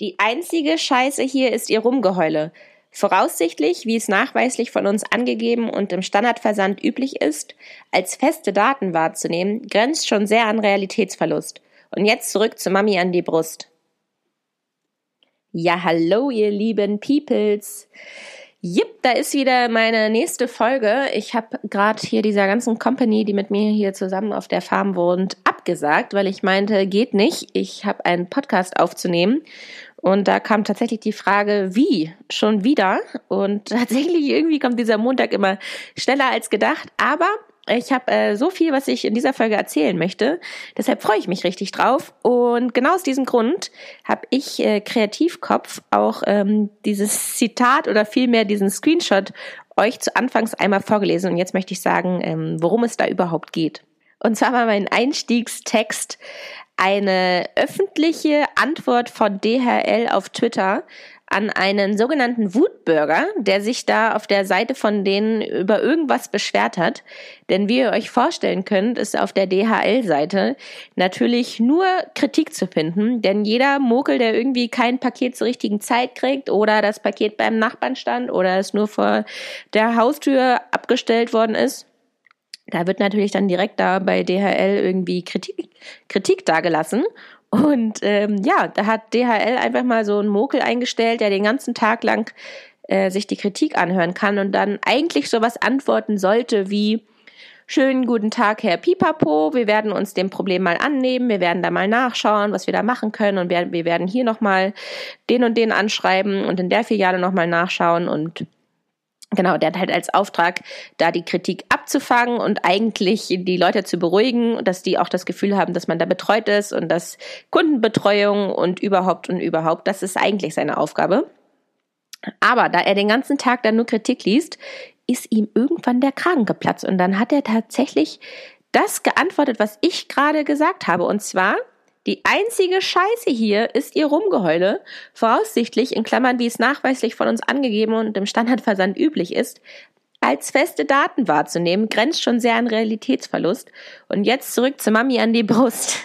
Die einzige Scheiße hier ist ihr Rumgeheule. Voraussichtlich, wie es nachweislich von uns angegeben und im Standardversand üblich ist, als feste Daten wahrzunehmen, grenzt schon sehr an Realitätsverlust. Und jetzt zurück zu Mami an die Brust. Ja, hallo, ihr lieben Peoples. Jipp, da ist wieder meine nächste Folge. Ich habe gerade hier dieser ganzen Company, die mit mir hier zusammen auf der Farm wohnt, abgesagt, weil ich meinte, geht nicht. Ich habe einen Podcast aufzunehmen. Und da kam tatsächlich die Frage, wie? Schon wieder? Und tatsächlich irgendwie kommt dieser Montag immer schneller als gedacht. Aber ich habe äh, so viel, was ich in dieser Folge erzählen möchte. Deshalb freue ich mich richtig drauf. Und genau aus diesem Grund habe ich äh, Kreativkopf auch ähm, dieses Zitat oder vielmehr diesen Screenshot euch zu Anfangs einmal vorgelesen. Und jetzt möchte ich sagen, ähm, worum es da überhaupt geht. Und zwar war mein Einstiegstext eine öffentliche Antwort von DHL auf Twitter an einen sogenannten Wutbürger, der sich da auf der Seite von denen über irgendwas beschwert hat. Denn wie ihr euch vorstellen könnt, ist auf der DHL-Seite natürlich nur Kritik zu finden. Denn jeder Mokel, der irgendwie kein Paket zur richtigen Zeit kriegt oder das Paket beim Nachbarn stand oder es nur vor der Haustür abgestellt worden ist, da wird natürlich dann direkt da bei DHL irgendwie Kritik, Kritik dargelassen. Und ähm, ja, da hat DHL einfach mal so einen Mokel eingestellt, der den ganzen Tag lang äh, sich die Kritik anhören kann und dann eigentlich sowas antworten sollte wie Schönen guten Tag, Herr Pipapo. Wir werden uns dem Problem mal annehmen. Wir werden da mal nachschauen, was wir da machen können. Und wir, wir werden hier nochmal den und den anschreiben und in der Filiale nochmal nachschauen. Und Genau, der hat halt als Auftrag, da die Kritik abzufangen und eigentlich die Leute zu beruhigen, dass die auch das Gefühl haben, dass man da betreut ist und dass Kundenbetreuung und überhaupt und überhaupt, das ist eigentlich seine Aufgabe. Aber da er den ganzen Tag dann nur Kritik liest, ist ihm irgendwann der Kragen geplatzt und dann hat er tatsächlich das geantwortet, was ich gerade gesagt habe und zwar, die einzige Scheiße hier ist ihr Rumgeheule, voraussichtlich, in Klammern, wie es nachweislich von uns angegeben und im Standardversand üblich ist, als feste Daten wahrzunehmen, grenzt schon sehr an Realitätsverlust. Und jetzt zurück zu Mami an die Brust.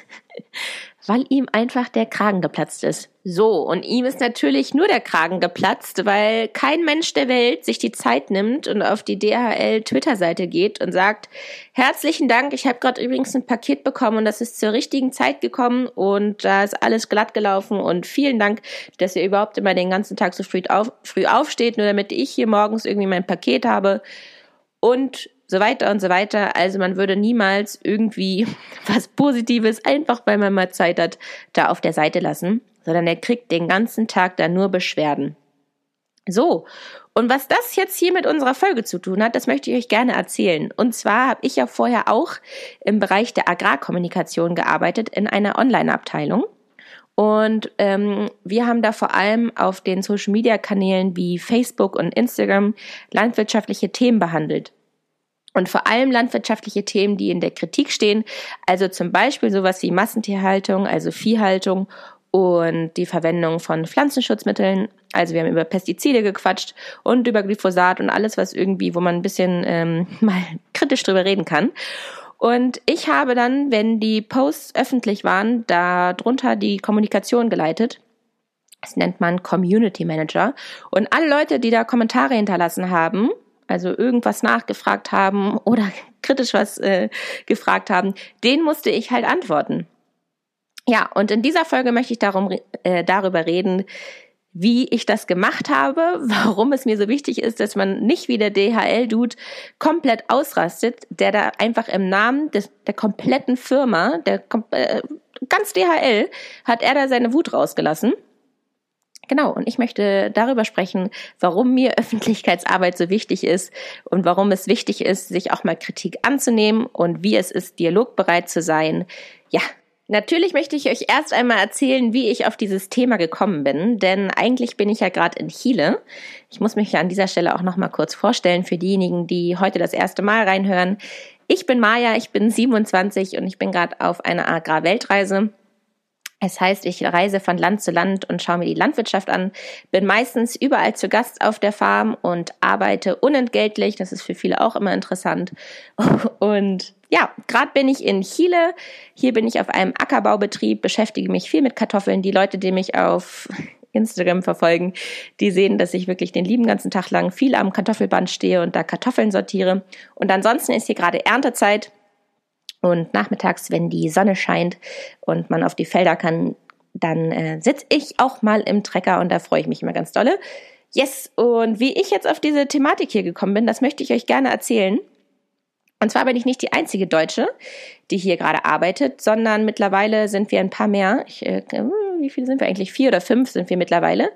Weil ihm einfach der Kragen geplatzt ist. So, und ihm ist natürlich nur der Kragen geplatzt, weil kein Mensch der Welt sich die Zeit nimmt und auf die DHL Twitter-Seite geht und sagt, herzlichen Dank, ich habe gerade übrigens ein Paket bekommen und das ist zur richtigen Zeit gekommen und da ist alles glatt gelaufen und vielen Dank, dass ihr überhaupt immer den ganzen Tag so früh, auf, früh aufsteht, nur damit ich hier morgens irgendwie mein Paket habe. Und so weiter und so weiter. Also man würde niemals irgendwie was Positives, einfach weil man mal Zeit hat, da auf der Seite lassen, sondern er kriegt den ganzen Tag da nur Beschwerden. So, und was das jetzt hier mit unserer Folge zu tun hat, das möchte ich euch gerne erzählen. Und zwar habe ich ja vorher auch im Bereich der Agrarkommunikation gearbeitet in einer Online-Abteilung. Und ähm, wir haben da vor allem auf den Social-Media-Kanälen wie Facebook und Instagram landwirtschaftliche Themen behandelt. Und vor allem landwirtschaftliche Themen, die in der Kritik stehen, also zum Beispiel sowas wie Massentierhaltung, also Viehhaltung und die Verwendung von Pflanzenschutzmitteln. Also wir haben über Pestizide gequatscht und über Glyphosat und alles, was irgendwie, wo man ein bisschen ähm, mal kritisch drüber reden kann. Und ich habe dann, wenn die Posts öffentlich waren, darunter die Kommunikation geleitet. Das nennt man Community Manager. Und alle Leute, die da Kommentare hinterlassen haben, also irgendwas nachgefragt haben oder kritisch was äh, gefragt haben, den musste ich halt antworten. Ja, und in dieser Folge möchte ich darum, äh, darüber reden, wie ich das gemacht habe, warum es mir so wichtig ist, dass man nicht wie der DHL-Dude komplett ausrastet, der da einfach im Namen des, der kompletten Firma, der äh, ganz DHL, hat er da seine Wut rausgelassen. Genau, und ich möchte darüber sprechen, warum mir Öffentlichkeitsarbeit so wichtig ist und warum es wichtig ist, sich auch mal Kritik anzunehmen und wie es ist, dialogbereit zu sein. Ja, Natürlich möchte ich euch erst einmal erzählen, wie ich auf dieses Thema gekommen bin, denn eigentlich bin ich ja gerade in Chile. Ich muss mich an dieser Stelle auch noch mal kurz vorstellen für diejenigen, die heute das erste Mal reinhören. Ich bin Maja, ich bin 27 und ich bin gerade auf einer Agrarweltreise. Es heißt, ich reise von Land zu Land und schaue mir die Landwirtschaft an, bin meistens überall zu Gast auf der Farm und arbeite unentgeltlich. Das ist für viele auch immer interessant. Und ja, gerade bin ich in Chile. Hier bin ich auf einem Ackerbaubetrieb, beschäftige mich viel mit Kartoffeln. Die Leute, die mich auf Instagram verfolgen, die sehen, dass ich wirklich den lieben ganzen Tag lang viel am Kartoffelband stehe und da Kartoffeln sortiere. Und ansonsten ist hier gerade Erntezeit. Und nachmittags, wenn die Sonne scheint und man auf die Felder kann, dann äh, sitze ich auch mal im Trecker und da freue ich mich immer ganz dolle. Yes, und wie ich jetzt auf diese Thematik hier gekommen bin, das möchte ich euch gerne erzählen. Und zwar bin ich nicht die einzige Deutsche, die hier gerade arbeitet, sondern mittlerweile sind wir ein paar mehr. Ich, äh, wie viele sind wir eigentlich? Vier oder fünf sind wir mittlerweile.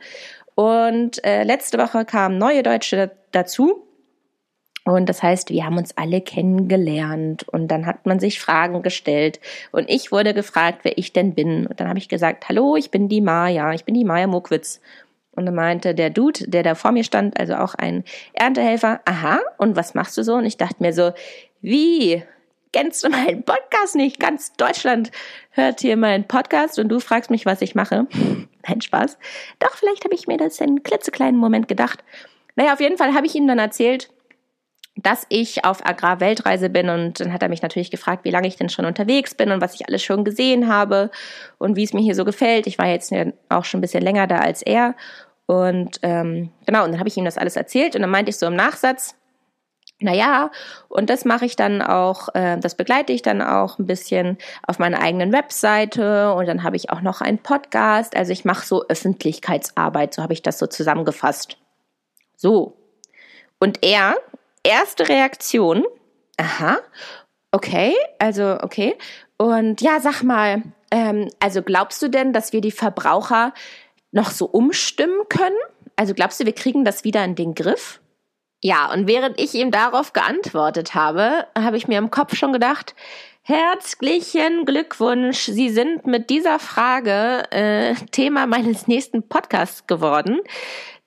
Und äh, letzte Woche kamen neue Deutsche dazu. Und das heißt, wir haben uns alle kennengelernt und dann hat man sich Fragen gestellt und ich wurde gefragt, wer ich denn bin. Und dann habe ich gesagt, hallo, ich bin die Maja, ich bin die Maja Mokwitz. Und dann meinte der Dude, der da vor mir stand, also auch ein Erntehelfer, aha, und was machst du so? Und ich dachte mir so, wie? Kennst du meinen Podcast nicht? Ganz Deutschland hört hier meinen Podcast und du fragst mich, was ich mache. Nein, Spaß. Doch, vielleicht habe ich mir das in einem klitzekleinen Moment gedacht. Naja, auf jeden Fall habe ich ihm dann erzählt, dass ich auf Agrarweltreise bin und dann hat er mich natürlich gefragt, wie lange ich denn schon unterwegs bin und was ich alles schon gesehen habe und wie es mir hier so gefällt. Ich war jetzt auch schon ein bisschen länger da als er und ähm, genau, und dann habe ich ihm das alles erzählt und dann meinte ich so im Nachsatz, naja, und das mache ich dann auch, äh, das begleite ich dann auch ein bisschen auf meiner eigenen Webseite und dann habe ich auch noch einen Podcast. Also ich mache so Öffentlichkeitsarbeit, so habe ich das so zusammengefasst. So. Und er, erste Reaktion, aha, okay, also okay. Und ja, sag mal, ähm, also glaubst du denn, dass wir die Verbraucher noch so umstimmen können? Also glaubst du, wir kriegen das wieder in den Griff? Ja, und während ich ihm darauf geantwortet habe, habe ich mir im Kopf schon gedacht, herzlichen Glückwunsch, Sie sind mit dieser Frage äh, Thema meines nächsten Podcasts geworden.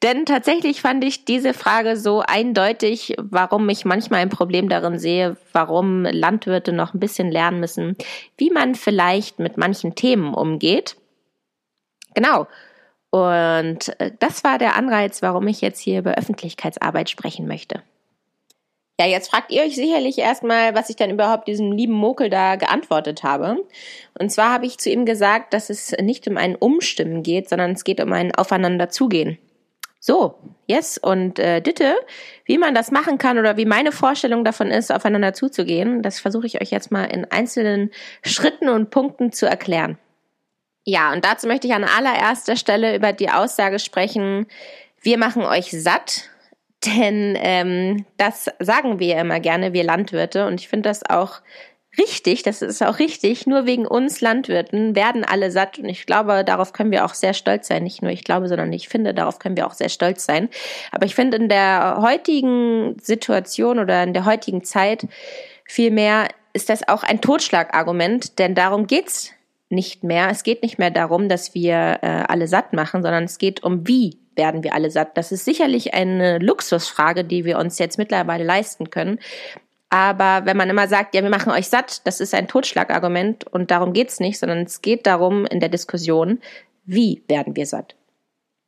Denn tatsächlich fand ich diese Frage so eindeutig, warum ich manchmal ein Problem darin sehe, warum Landwirte noch ein bisschen lernen müssen, wie man vielleicht mit manchen Themen umgeht. Genau. Und äh, das war der Anreiz, warum ich jetzt hier über Öffentlichkeitsarbeit sprechen möchte. Ja, jetzt fragt ihr euch sicherlich erstmal, was ich dann überhaupt diesem lieben Mokel da geantwortet habe. Und zwar habe ich zu ihm gesagt, dass es nicht um ein Umstimmen geht, sondern es geht um ein Aufeinanderzugehen. So, yes, und äh, Ditte, wie man das machen kann oder wie meine Vorstellung davon ist, aufeinander zuzugehen, das versuche ich euch jetzt mal in einzelnen Schritten und Punkten zu erklären. Ja, und dazu möchte ich an allererster Stelle über die Aussage sprechen, wir machen euch satt, denn ähm, das sagen wir immer gerne, wir Landwirte, und ich finde das auch richtig, das ist auch richtig, nur wegen uns Landwirten werden alle satt und ich glaube, darauf können wir auch sehr stolz sein. Nicht nur ich glaube, sondern ich finde, darauf können wir auch sehr stolz sein. Aber ich finde, in der heutigen Situation oder in der heutigen Zeit vielmehr ist das auch ein Totschlagargument, denn darum geht's nicht mehr. Es geht nicht mehr darum, dass wir äh, alle satt machen, sondern es geht um, wie werden wir alle satt. Das ist sicherlich eine Luxusfrage, die wir uns jetzt mittlerweile leisten können. Aber wenn man immer sagt, ja, wir machen euch satt, das ist ein Totschlagargument und darum geht's nicht, sondern es geht darum in der Diskussion, wie werden wir satt.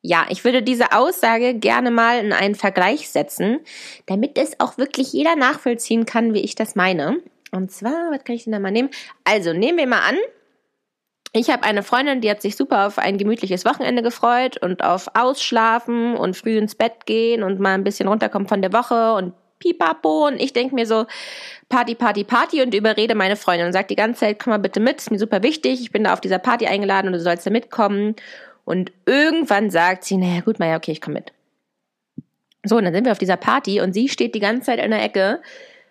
Ja, ich würde diese Aussage gerne mal in einen Vergleich setzen, damit es auch wirklich jeder nachvollziehen kann, wie ich das meine. Und zwar, was kann ich denn da mal nehmen? Also, nehmen wir mal an, ich habe eine Freundin, die hat sich super auf ein gemütliches Wochenende gefreut und auf Ausschlafen und früh ins Bett gehen und mal ein bisschen runterkommen von der Woche und pipapo. Und ich denk mir so, Party, Party, Party und überrede meine Freundin und sagt die ganze Zeit, komm mal bitte mit, ist mir super wichtig, ich bin da auf dieser Party eingeladen und du sollst da mitkommen. Und irgendwann sagt sie, naja gut, Maja, okay, ich komme mit. So, und dann sind wir auf dieser Party und sie steht die ganze Zeit in der Ecke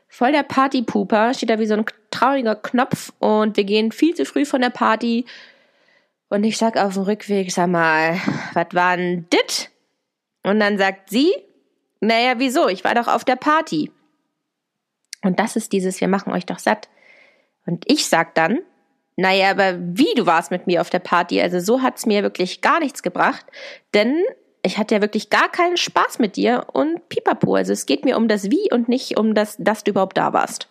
voll der Partypooper, steht da wie so ein trauriger Knopf und wir gehen viel zu früh von der Party. Und ich sag auf dem Rückweg, sag mal, was war denn dit? Und dann sagt sie, naja, wieso? Ich war doch auf der Party. Und das ist dieses, wir machen euch doch satt. Und ich sag dann, naja, aber wie du warst mit mir auf der Party, also so hat's mir wirklich gar nichts gebracht, denn ich hatte ja wirklich gar keinen Spaß mit dir und pipapo. Also es geht mir um das Wie und nicht um das, dass du überhaupt da warst.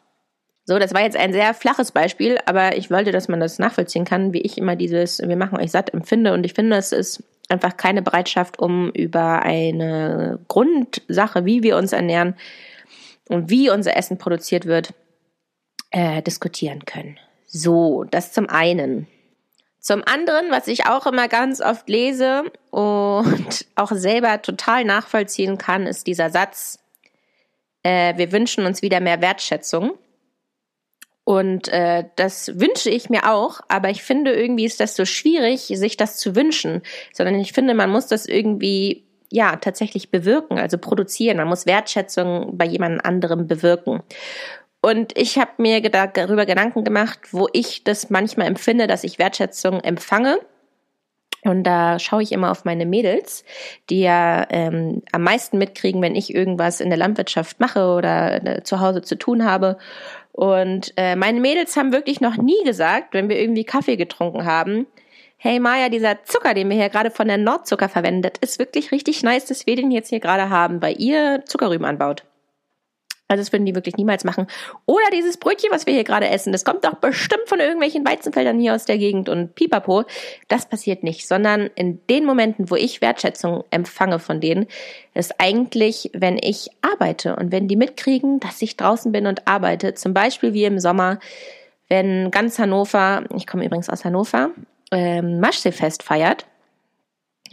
So, das war jetzt ein sehr flaches Beispiel, aber ich wollte, dass man das nachvollziehen kann, wie ich immer dieses Wir machen euch satt empfinde. Und ich finde, es ist einfach keine Bereitschaft, um über eine Grundsache, wie wir uns ernähren und wie unser Essen produziert wird, äh, diskutieren können. So, das zum einen. Zum anderen, was ich auch immer ganz oft lese und auch selber total nachvollziehen kann, ist dieser Satz, äh, wir wünschen uns wieder mehr Wertschätzung. Und äh, das wünsche ich mir auch, aber ich finde irgendwie ist das so schwierig, sich das zu wünschen, sondern ich finde, man muss das irgendwie ja tatsächlich bewirken, also produzieren. Man muss Wertschätzung bei jemand anderem bewirken. Und ich habe mir darüber Gedanken gemacht, wo ich das manchmal empfinde, dass ich Wertschätzung empfange. Und da schaue ich immer auf meine Mädels, die ja ähm, am meisten mitkriegen, wenn ich irgendwas in der Landwirtschaft mache oder äh, zu Hause zu tun habe. Und äh, meine Mädels haben wirklich noch nie gesagt, wenn wir irgendwie Kaffee getrunken haben, hey Maja, dieser Zucker, den wir hier gerade von der Nordzucker verwendet, ist wirklich richtig nice, dass wir den jetzt hier gerade haben, weil ihr Zuckerrüben anbaut. Also das würden die wirklich niemals machen. Oder dieses Brötchen, was wir hier gerade essen, das kommt doch bestimmt von irgendwelchen Weizenfeldern hier aus der Gegend und pipapo. Das passiert nicht, sondern in den Momenten, wo ich Wertschätzung empfange von denen, ist eigentlich, wenn ich arbeite und wenn die mitkriegen, dass ich draußen bin und arbeite. Zum Beispiel wie im Sommer, wenn ganz Hannover, ich komme übrigens aus Hannover, ähm, Maschseefest feiert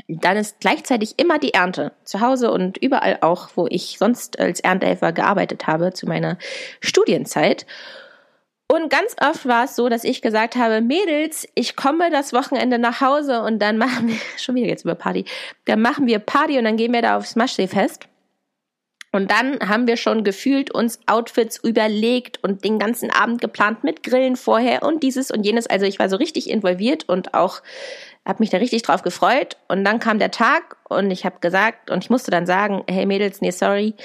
dann ist gleichzeitig immer die Ernte zu Hause und überall auch, wo ich sonst als Erntehelfer gearbeitet habe zu meiner Studienzeit. Und ganz oft war es so, dass ich gesagt habe, Mädels, ich komme das Wochenende nach Hause und dann machen wir, schon wieder jetzt über Party, dann machen wir Party und dann gehen wir da aufs Maschseefest. Und dann haben wir schon gefühlt uns Outfits überlegt und den ganzen Abend geplant mit Grillen vorher und dieses und jenes. Also ich war so richtig involviert und auch habe mich da richtig drauf gefreut und dann kam der Tag und ich habe gesagt und ich musste dann sagen, hey Mädels, nee, sorry,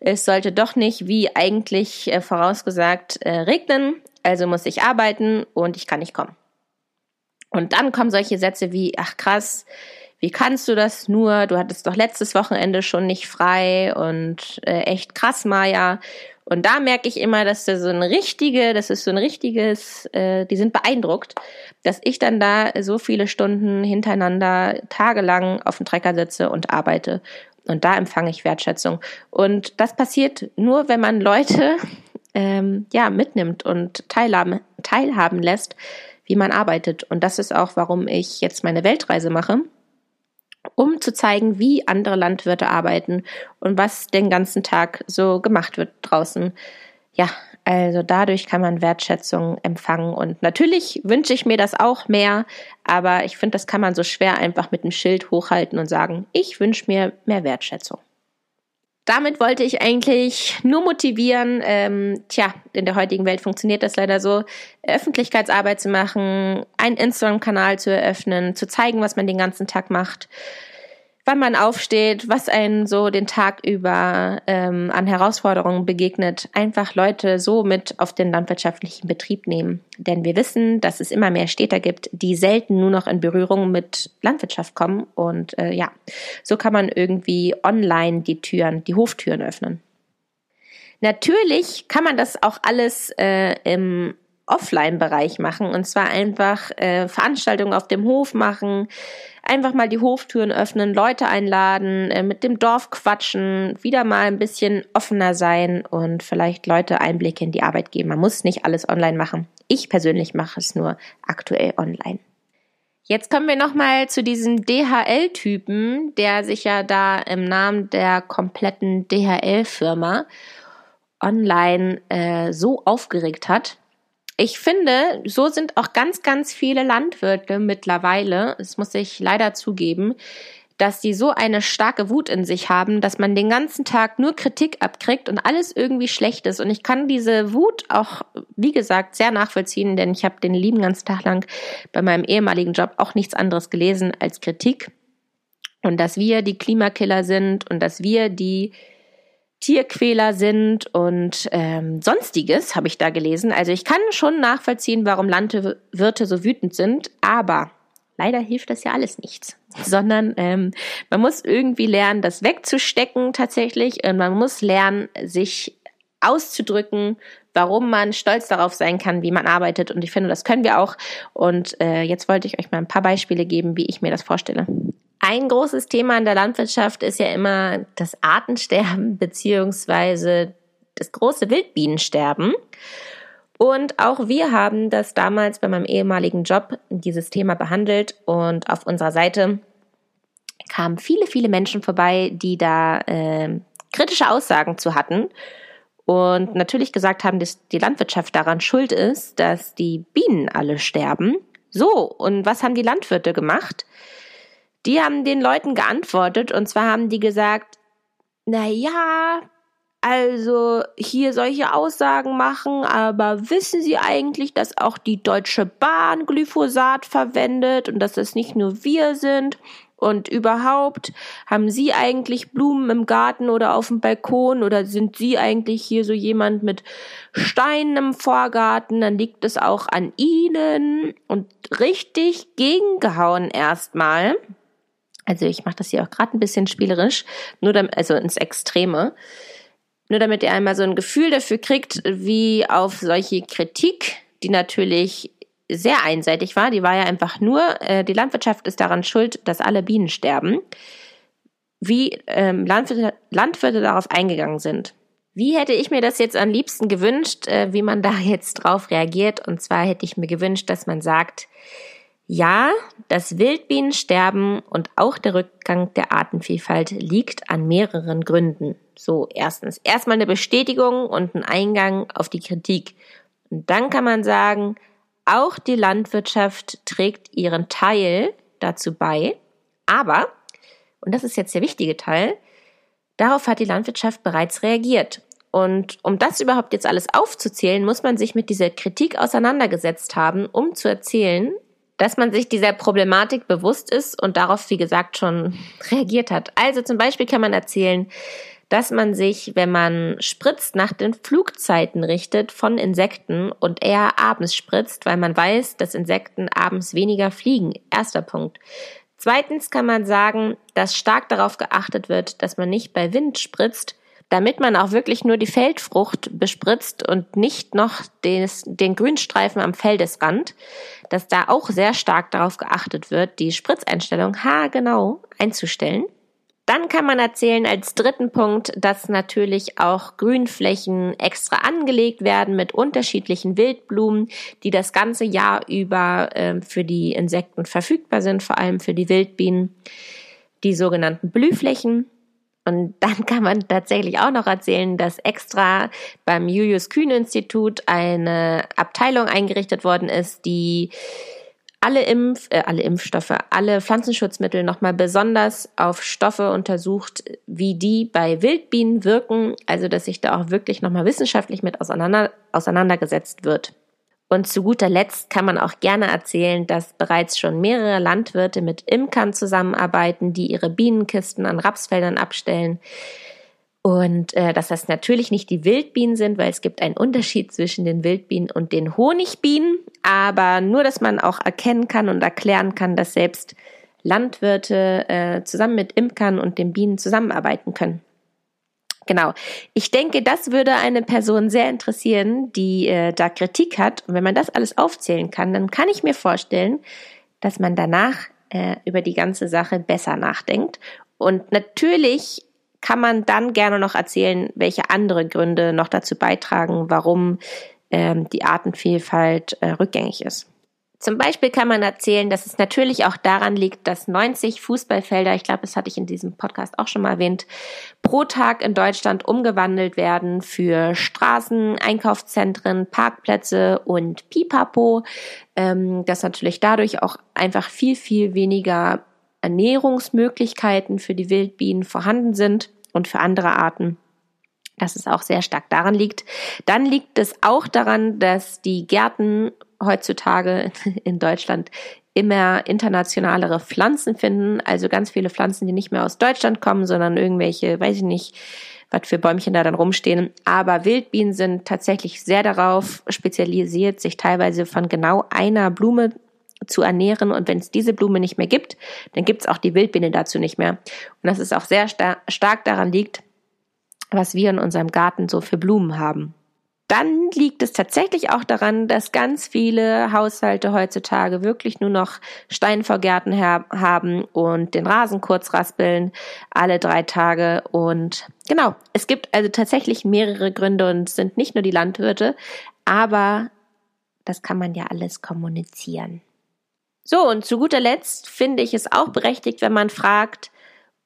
es sollte doch nicht wie eigentlich äh, vorausgesagt äh, regnen, also muss ich arbeiten und ich kann nicht kommen. Und dann kommen solche Sätze wie, ach krass, wie kannst du das nur? Du hattest doch letztes Wochenende schon nicht frei und äh, echt krass, Maja. Und da merke ich immer, dass das so ein richtige, das ist so ein richtiges, äh, die sind beeindruckt, dass ich dann da so viele Stunden hintereinander tagelang auf dem Trecker sitze und arbeite. Und da empfange ich Wertschätzung. Und das passiert nur, wenn man Leute ähm, ja mitnimmt und teilhaben, teilhaben lässt, wie man arbeitet. Und das ist auch, warum ich jetzt meine Weltreise mache um zu zeigen, wie andere Landwirte arbeiten und was den ganzen Tag so gemacht wird draußen. Ja, also dadurch kann man Wertschätzung empfangen. Und natürlich wünsche ich mir das auch mehr, aber ich finde, das kann man so schwer einfach mit einem Schild hochhalten und sagen, ich wünsche mir mehr Wertschätzung. Damit wollte ich eigentlich nur motivieren, ähm, tja, in der heutigen Welt funktioniert das leider so, Öffentlichkeitsarbeit zu machen, einen Instagram-Kanal zu eröffnen, zu zeigen, was man den ganzen Tag macht wann man aufsteht, was einen so den Tag über ähm, an Herausforderungen begegnet, einfach Leute so mit auf den landwirtschaftlichen Betrieb nehmen. Denn wir wissen, dass es immer mehr Städter gibt, die selten nur noch in Berührung mit Landwirtschaft kommen. Und äh, ja, so kann man irgendwie online die Türen, die Hoftüren öffnen. Natürlich kann man das auch alles äh, im Offline-Bereich machen und zwar einfach äh, Veranstaltungen auf dem Hof machen, einfach mal die Hoftüren öffnen, Leute einladen, äh, mit dem Dorf quatschen, wieder mal ein bisschen offener sein und vielleicht Leute Einblicke in die Arbeit geben. Man muss nicht alles online machen. Ich persönlich mache es nur aktuell online. Jetzt kommen wir nochmal zu diesem DHL-Typen, der sich ja da im Namen der kompletten DHL-Firma online äh, so aufgeregt hat ich finde, so sind auch ganz, ganz viele Landwirte mittlerweile, das muss ich leider zugeben, dass die so eine starke Wut in sich haben, dass man den ganzen Tag nur Kritik abkriegt und alles irgendwie schlecht ist. Und ich kann diese Wut auch, wie gesagt, sehr nachvollziehen, denn ich habe den lieben ganzen Tag lang bei meinem ehemaligen Job auch nichts anderes gelesen als Kritik. Und dass wir die Klimakiller sind und dass wir die Tierquäler sind und ähm, sonstiges, habe ich da gelesen. Also ich kann schon nachvollziehen, warum Landwirte so wütend sind, aber leider hilft das ja alles nichts, sondern ähm, man muss irgendwie lernen, das wegzustecken tatsächlich und man muss lernen, sich auszudrücken, warum man stolz darauf sein kann, wie man arbeitet. Und ich finde, das können wir auch. Und äh, jetzt wollte ich euch mal ein paar Beispiele geben, wie ich mir das vorstelle. Ein großes Thema in der Landwirtschaft ist ja immer das Artensterben beziehungsweise das große Wildbienensterben. Und auch wir haben das damals bei meinem ehemaligen Job dieses Thema behandelt und auf unserer Seite kamen viele, viele Menschen vorbei, die da äh, kritische Aussagen zu hatten und natürlich gesagt haben, dass die Landwirtschaft daran schuld ist, dass die Bienen alle sterben. So, und was haben die Landwirte gemacht? Die haben den Leuten geantwortet und zwar haben die gesagt, na ja, also hier solche Aussagen machen, aber wissen Sie eigentlich, dass auch die Deutsche Bahn Glyphosat verwendet und dass es nicht nur wir sind? Und überhaupt, haben Sie eigentlich Blumen im Garten oder auf dem Balkon oder sind Sie eigentlich hier so jemand mit Steinen im Vorgarten? Dann liegt es auch an Ihnen und richtig gegengehauen erstmal. Also ich mache das hier auch gerade ein bisschen spielerisch, nur damit, also ins Extreme. Nur damit ihr einmal so ein Gefühl dafür kriegt, wie auf solche Kritik, die natürlich sehr einseitig war, die war ja einfach nur, äh, die Landwirtschaft ist daran schuld, dass alle Bienen sterben, wie ähm, Landwirte, Landwirte darauf eingegangen sind. Wie hätte ich mir das jetzt am liebsten gewünscht, äh, wie man da jetzt drauf reagiert? Und zwar hätte ich mir gewünscht, dass man sagt, ja, das Wildbienensterben und auch der Rückgang der Artenvielfalt liegt an mehreren Gründen. So, erstens, erstmal eine Bestätigung und ein Eingang auf die Kritik. Und dann kann man sagen, auch die Landwirtschaft trägt ihren Teil dazu bei. Aber, und das ist jetzt der wichtige Teil, darauf hat die Landwirtschaft bereits reagiert. Und um das überhaupt jetzt alles aufzuzählen, muss man sich mit dieser Kritik auseinandergesetzt haben, um zu erzählen, dass man sich dieser Problematik bewusst ist und darauf, wie gesagt, schon reagiert hat. Also zum Beispiel kann man erzählen, dass man sich, wenn man spritzt, nach den Flugzeiten richtet von Insekten und eher abends spritzt, weil man weiß, dass Insekten abends weniger fliegen. Erster Punkt. Zweitens kann man sagen, dass stark darauf geachtet wird, dass man nicht bei Wind spritzt, damit man auch wirklich nur die Feldfrucht bespritzt und nicht noch des, den Grünstreifen am Feldesrand, dass da auch sehr stark darauf geachtet wird, die Spritzeinstellung haargenau einzustellen. Dann kann man erzählen als dritten Punkt, dass natürlich auch Grünflächen extra angelegt werden mit unterschiedlichen Wildblumen, die das ganze Jahr über äh, für die Insekten verfügbar sind, vor allem für die Wildbienen, die sogenannten Blühflächen. Und dann kann man tatsächlich auch noch erzählen, dass extra beim Julius Kühn Institut eine Abteilung eingerichtet worden ist, die alle, Impf, äh, alle Impfstoffe, alle Pflanzenschutzmittel nochmal besonders auf Stoffe untersucht, wie die bei Wildbienen wirken, also dass sich da auch wirklich nochmal wissenschaftlich mit auseinander, auseinandergesetzt wird. Und zu guter Letzt kann man auch gerne erzählen, dass bereits schon mehrere Landwirte mit Imkern zusammenarbeiten, die ihre Bienenkisten an Rapsfeldern abstellen. Und äh, dass das natürlich nicht die Wildbienen sind, weil es gibt einen Unterschied zwischen den Wildbienen und den Honigbienen. Aber nur, dass man auch erkennen kann und erklären kann, dass selbst Landwirte äh, zusammen mit Imkern und den Bienen zusammenarbeiten können. Genau. Ich denke, das würde eine Person sehr interessieren, die äh, da Kritik hat. Und wenn man das alles aufzählen kann, dann kann ich mir vorstellen, dass man danach äh, über die ganze Sache besser nachdenkt. Und natürlich kann man dann gerne noch erzählen, welche andere Gründe noch dazu beitragen, warum ähm, die Artenvielfalt äh, rückgängig ist. Zum Beispiel kann man erzählen, dass es natürlich auch daran liegt, dass 90 Fußballfelder, ich glaube, das hatte ich in diesem Podcast auch schon mal erwähnt, pro Tag in Deutschland umgewandelt werden für Straßen, Einkaufszentren, Parkplätze und Pipapo, ähm, dass natürlich dadurch auch einfach viel, viel weniger Ernährungsmöglichkeiten für die Wildbienen vorhanden sind und für andere Arten dass es auch sehr stark daran liegt. Dann liegt es auch daran, dass die Gärten heutzutage in Deutschland immer internationalere Pflanzen finden, also ganz viele Pflanzen, die nicht mehr aus Deutschland kommen, sondern irgendwelche, weiß ich nicht, was für Bäumchen da dann rumstehen. Aber Wildbienen sind tatsächlich sehr darauf spezialisiert, sich teilweise von genau einer Blume zu ernähren. Und wenn es diese Blume nicht mehr gibt, dann gibt es auch die Wildbiene dazu nicht mehr. Und das ist auch sehr star stark daran liegt, was wir in unserem Garten so für Blumen haben. Dann liegt es tatsächlich auch daran, dass ganz viele Haushalte heutzutage wirklich nur noch Steinvorgärten haben und den Rasen kurz raspeln alle drei Tage. Und genau, es gibt also tatsächlich mehrere Gründe und es sind nicht nur die Landwirte, aber das kann man ja alles kommunizieren. So, und zu guter Letzt finde ich es auch berechtigt, wenn man fragt,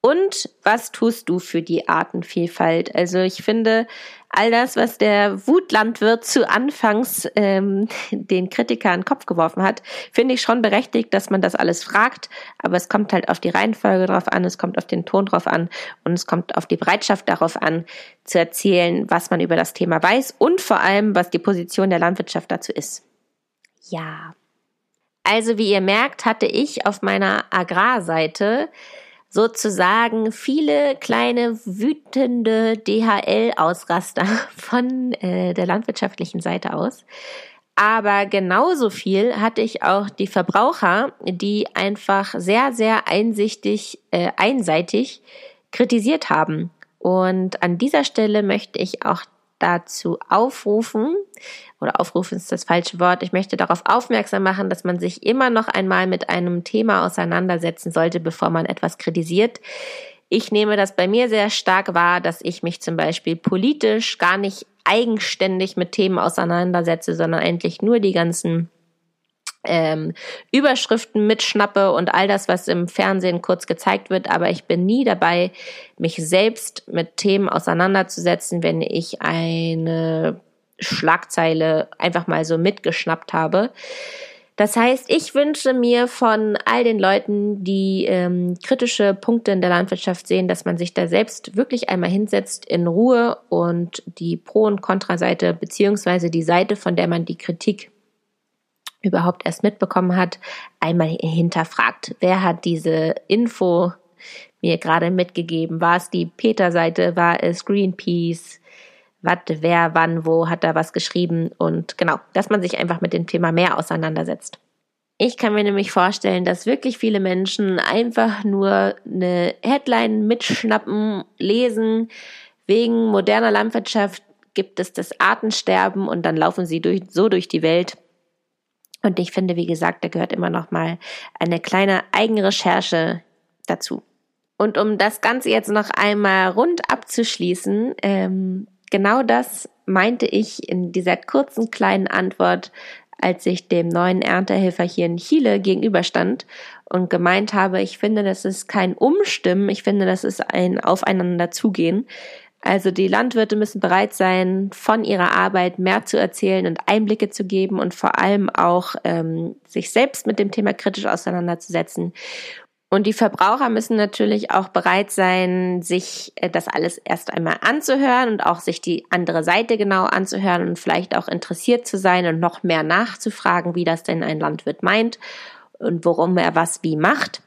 und was tust du für die Artenvielfalt? Also ich finde, all das, was der Wutlandwirt zu Anfangs ähm, den Kritiker in den Kopf geworfen hat, finde ich schon berechtigt, dass man das alles fragt. Aber es kommt halt auf die Reihenfolge drauf an, es kommt auf den Ton drauf an und es kommt auf die Bereitschaft darauf an, zu erzählen, was man über das Thema weiß und vor allem, was die Position der Landwirtschaft dazu ist. Ja. Also wie ihr merkt, hatte ich auf meiner Agrarseite sozusagen viele kleine wütende DHL-Ausraster von äh, der landwirtschaftlichen Seite aus. Aber genauso viel hatte ich auch die Verbraucher, die einfach sehr, sehr einsichtig, äh, einseitig kritisiert haben. Und an dieser Stelle möchte ich auch dazu aufrufen, oder aufrufen ist das falsche Wort, ich möchte darauf aufmerksam machen, dass man sich immer noch einmal mit einem Thema auseinandersetzen sollte, bevor man etwas kritisiert. Ich nehme das bei mir sehr stark wahr, dass ich mich zum Beispiel politisch gar nicht eigenständig mit Themen auseinandersetze, sondern eigentlich nur die ganzen ähm, Überschriften mitschnappe und all das, was im Fernsehen kurz gezeigt wird, aber ich bin nie dabei, mich selbst mit Themen auseinanderzusetzen, wenn ich eine Schlagzeile einfach mal so mitgeschnappt habe. Das heißt, ich wünsche mir von all den Leuten, die ähm, kritische Punkte in der Landwirtschaft sehen, dass man sich da selbst wirklich einmal hinsetzt in Ruhe und die Pro- und Kontraseite beziehungsweise die Seite, von der man die Kritik überhaupt erst mitbekommen hat, einmal hinterfragt. Wer hat diese Info mir gerade mitgegeben? War es die Peter-Seite? War es Greenpeace? Was, wer, wann, wo hat da was geschrieben? Und genau, dass man sich einfach mit dem Thema mehr auseinandersetzt. Ich kann mir nämlich vorstellen, dass wirklich viele Menschen einfach nur eine Headline mitschnappen, lesen. Wegen moderner Landwirtschaft gibt es das Artensterben und dann laufen sie durch, so durch die Welt und ich finde, wie gesagt, da gehört immer noch mal eine kleine Eigenrecherche dazu. Und um das Ganze jetzt noch einmal rund abzuschließen, ähm, genau das meinte ich in dieser kurzen kleinen Antwort, als ich dem neuen Erntehelfer hier in Chile gegenüberstand und gemeint habe, ich finde, das ist kein Umstimmen, ich finde, das ist ein Aufeinander zugehen. Also die Landwirte müssen bereit sein, von ihrer Arbeit mehr zu erzählen und Einblicke zu geben und vor allem auch ähm, sich selbst mit dem Thema kritisch auseinanderzusetzen. Und die Verbraucher müssen natürlich auch bereit sein, sich äh, das alles erst einmal anzuhören und auch sich die andere Seite genau anzuhören und vielleicht auch interessiert zu sein und noch mehr nachzufragen, wie das denn ein Landwirt meint und warum er was wie macht.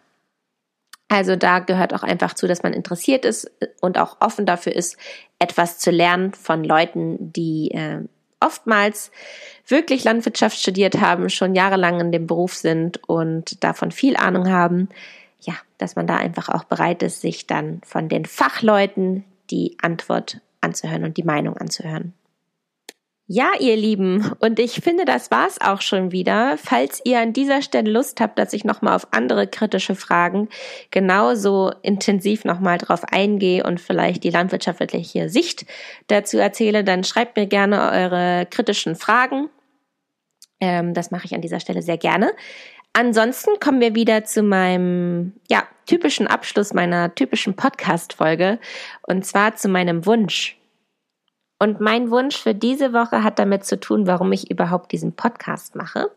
Also da gehört auch einfach zu, dass man interessiert ist und auch offen dafür ist, etwas zu lernen von Leuten, die äh, oftmals wirklich Landwirtschaft studiert haben, schon jahrelang in dem Beruf sind und davon viel Ahnung haben. Ja, dass man da einfach auch bereit ist, sich dann von den Fachleuten die Antwort anzuhören und die Meinung anzuhören. Ja, ihr Lieben, und ich finde, das war's auch schon wieder. Falls ihr an dieser Stelle Lust habt, dass ich nochmal auf andere kritische Fragen genauso intensiv nochmal drauf eingehe und vielleicht die landwirtschaftliche Sicht dazu erzähle, dann schreibt mir gerne eure kritischen Fragen. Ähm, das mache ich an dieser Stelle sehr gerne. Ansonsten kommen wir wieder zu meinem, ja, typischen Abschluss meiner typischen Podcast-Folge und zwar zu meinem Wunsch. Und mein Wunsch für diese Woche hat damit zu tun, warum ich überhaupt diesen Podcast mache.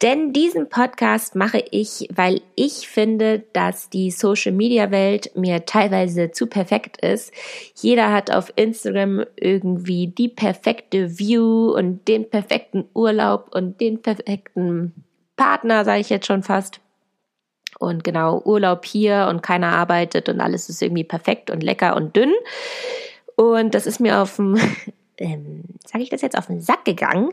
Denn diesen Podcast mache ich, weil ich finde, dass die Social Media Welt mir teilweise zu perfekt ist. Jeder hat auf Instagram irgendwie die perfekte View und den perfekten Urlaub und den perfekten Partner, sage ich jetzt schon fast. Und genau, Urlaub hier und keiner arbeitet und alles ist irgendwie perfekt und lecker und dünn. Und das ist mir auf dem, ähm, sage ich das jetzt, auf den Sack gegangen.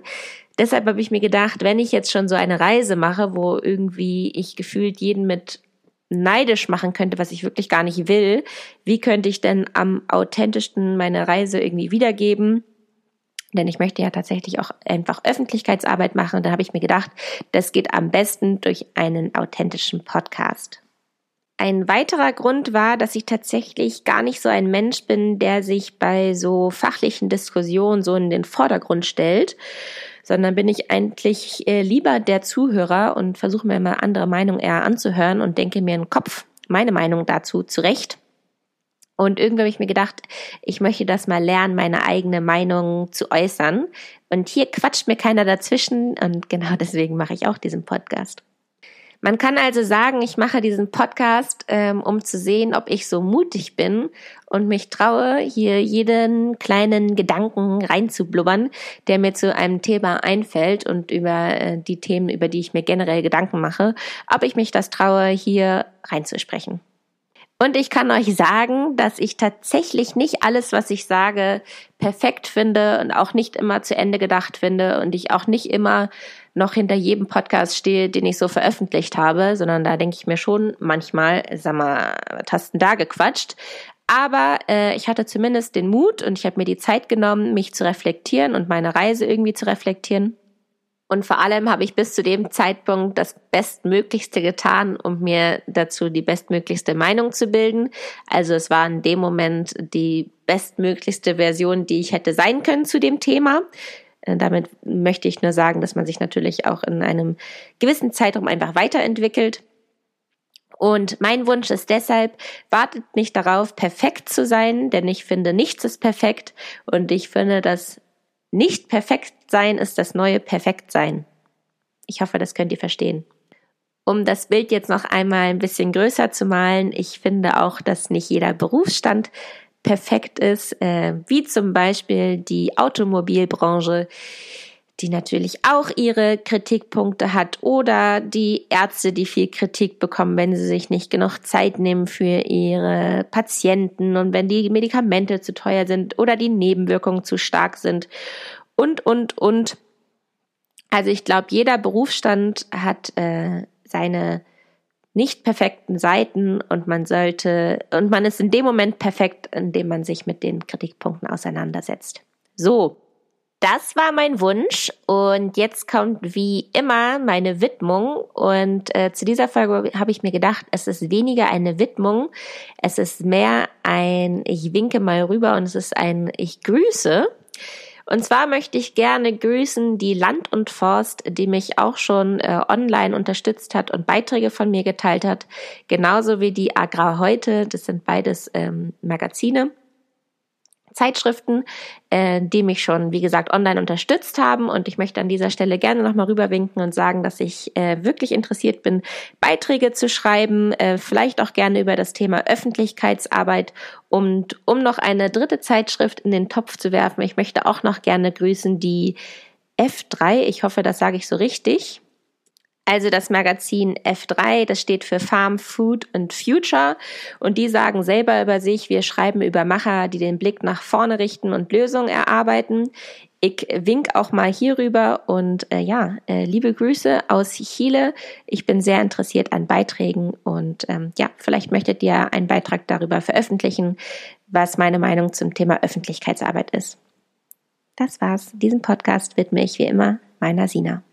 Deshalb habe ich mir gedacht, wenn ich jetzt schon so eine Reise mache, wo irgendwie ich gefühlt jeden mit neidisch machen könnte, was ich wirklich gar nicht will, wie könnte ich denn am authentischsten meine Reise irgendwie wiedergeben? Denn ich möchte ja tatsächlich auch einfach Öffentlichkeitsarbeit machen. Und da habe ich mir gedacht, das geht am besten durch einen authentischen Podcast. Ein weiterer Grund war, dass ich tatsächlich gar nicht so ein Mensch bin, der sich bei so fachlichen Diskussionen so in den Vordergrund stellt, sondern bin ich eigentlich äh, lieber der Zuhörer und versuche mir mal andere Meinungen eher anzuhören und denke mir im Kopf meine Meinung dazu zurecht. Und irgendwie habe ich mir gedacht, ich möchte das mal lernen, meine eigene Meinung zu äußern. Und hier quatscht mir keiner dazwischen und genau deswegen mache ich auch diesen Podcast. Man kann also sagen, ich mache diesen Podcast, ähm, um zu sehen, ob ich so mutig bin und mich traue, hier jeden kleinen Gedanken reinzublubbern, der mir zu einem Thema einfällt und über äh, die Themen, über die ich mir generell Gedanken mache, ob ich mich das traue, hier reinzusprechen. Und ich kann euch sagen, dass ich tatsächlich nicht alles, was ich sage, perfekt finde und auch nicht immer zu Ende gedacht finde und ich auch nicht immer noch hinter jedem Podcast stehe, den ich so veröffentlicht habe, sondern da denke ich mir schon manchmal, sag mal, Tasten da gequatscht. Aber äh, ich hatte zumindest den Mut und ich habe mir die Zeit genommen, mich zu reflektieren und meine Reise irgendwie zu reflektieren. Und vor allem habe ich bis zu dem Zeitpunkt das Bestmöglichste getan, um mir dazu die bestmöglichste Meinung zu bilden. Also es war in dem Moment die bestmöglichste Version, die ich hätte sein können zu dem Thema. Äh, damit möchte ich nur sagen, dass man sich natürlich auch in einem gewissen Zeitraum einfach weiterentwickelt. Und mein Wunsch ist deshalb, wartet nicht darauf, perfekt zu sein, denn ich finde, nichts ist perfekt. Und ich finde, dass nicht perfekt sein ist das neue Perfektsein. Ich hoffe, das könnt ihr verstehen. Um das Bild jetzt noch einmal ein bisschen größer zu malen, ich finde auch, dass nicht jeder Berufsstand perfekt ist, äh, wie zum Beispiel die Automobilbranche die natürlich auch ihre Kritikpunkte hat oder die Ärzte, die viel Kritik bekommen, wenn sie sich nicht genug Zeit nehmen für ihre Patienten und wenn die Medikamente zu teuer sind oder die Nebenwirkungen zu stark sind und, und, und. Also ich glaube, jeder Berufsstand hat äh, seine nicht perfekten Seiten und man sollte, und man ist in dem Moment perfekt, indem man sich mit den Kritikpunkten auseinandersetzt. So, das war mein Wunsch und jetzt kommt wie immer meine Widmung und äh, zu dieser Folge habe ich mir gedacht, es ist weniger eine Widmung, es ist mehr ein ich winke mal rüber und es ist ein ich grüße. Und zwar möchte ich gerne grüßen die Land und Forst, die mich auch schon äh, online unterstützt hat und Beiträge von mir geteilt hat, genauso wie die Agrar heute, das sind beides ähm, Magazine Zeitschriften, äh, die mich schon, wie gesagt, online unterstützt haben. Und ich möchte an dieser Stelle gerne nochmal rüberwinken und sagen, dass ich äh, wirklich interessiert bin, Beiträge zu schreiben, äh, vielleicht auch gerne über das Thema Öffentlichkeitsarbeit und um noch eine dritte Zeitschrift in den Topf zu werfen. Ich möchte auch noch gerne grüßen die F3. Ich hoffe, das sage ich so richtig also das Magazin F3, das steht für Farm, Food and Future. Und die sagen selber über sich, wir schreiben über Macher, die den Blick nach vorne richten und Lösungen erarbeiten. Ich wink auch mal hierüber und äh, ja, äh, liebe Grüße aus Chile. Ich bin sehr interessiert an Beiträgen und ähm, ja, vielleicht möchtet ihr einen Beitrag darüber veröffentlichen, was meine Meinung zum Thema Öffentlichkeitsarbeit ist. Das war's. Diesen Podcast widme ich wie immer meiner Sina.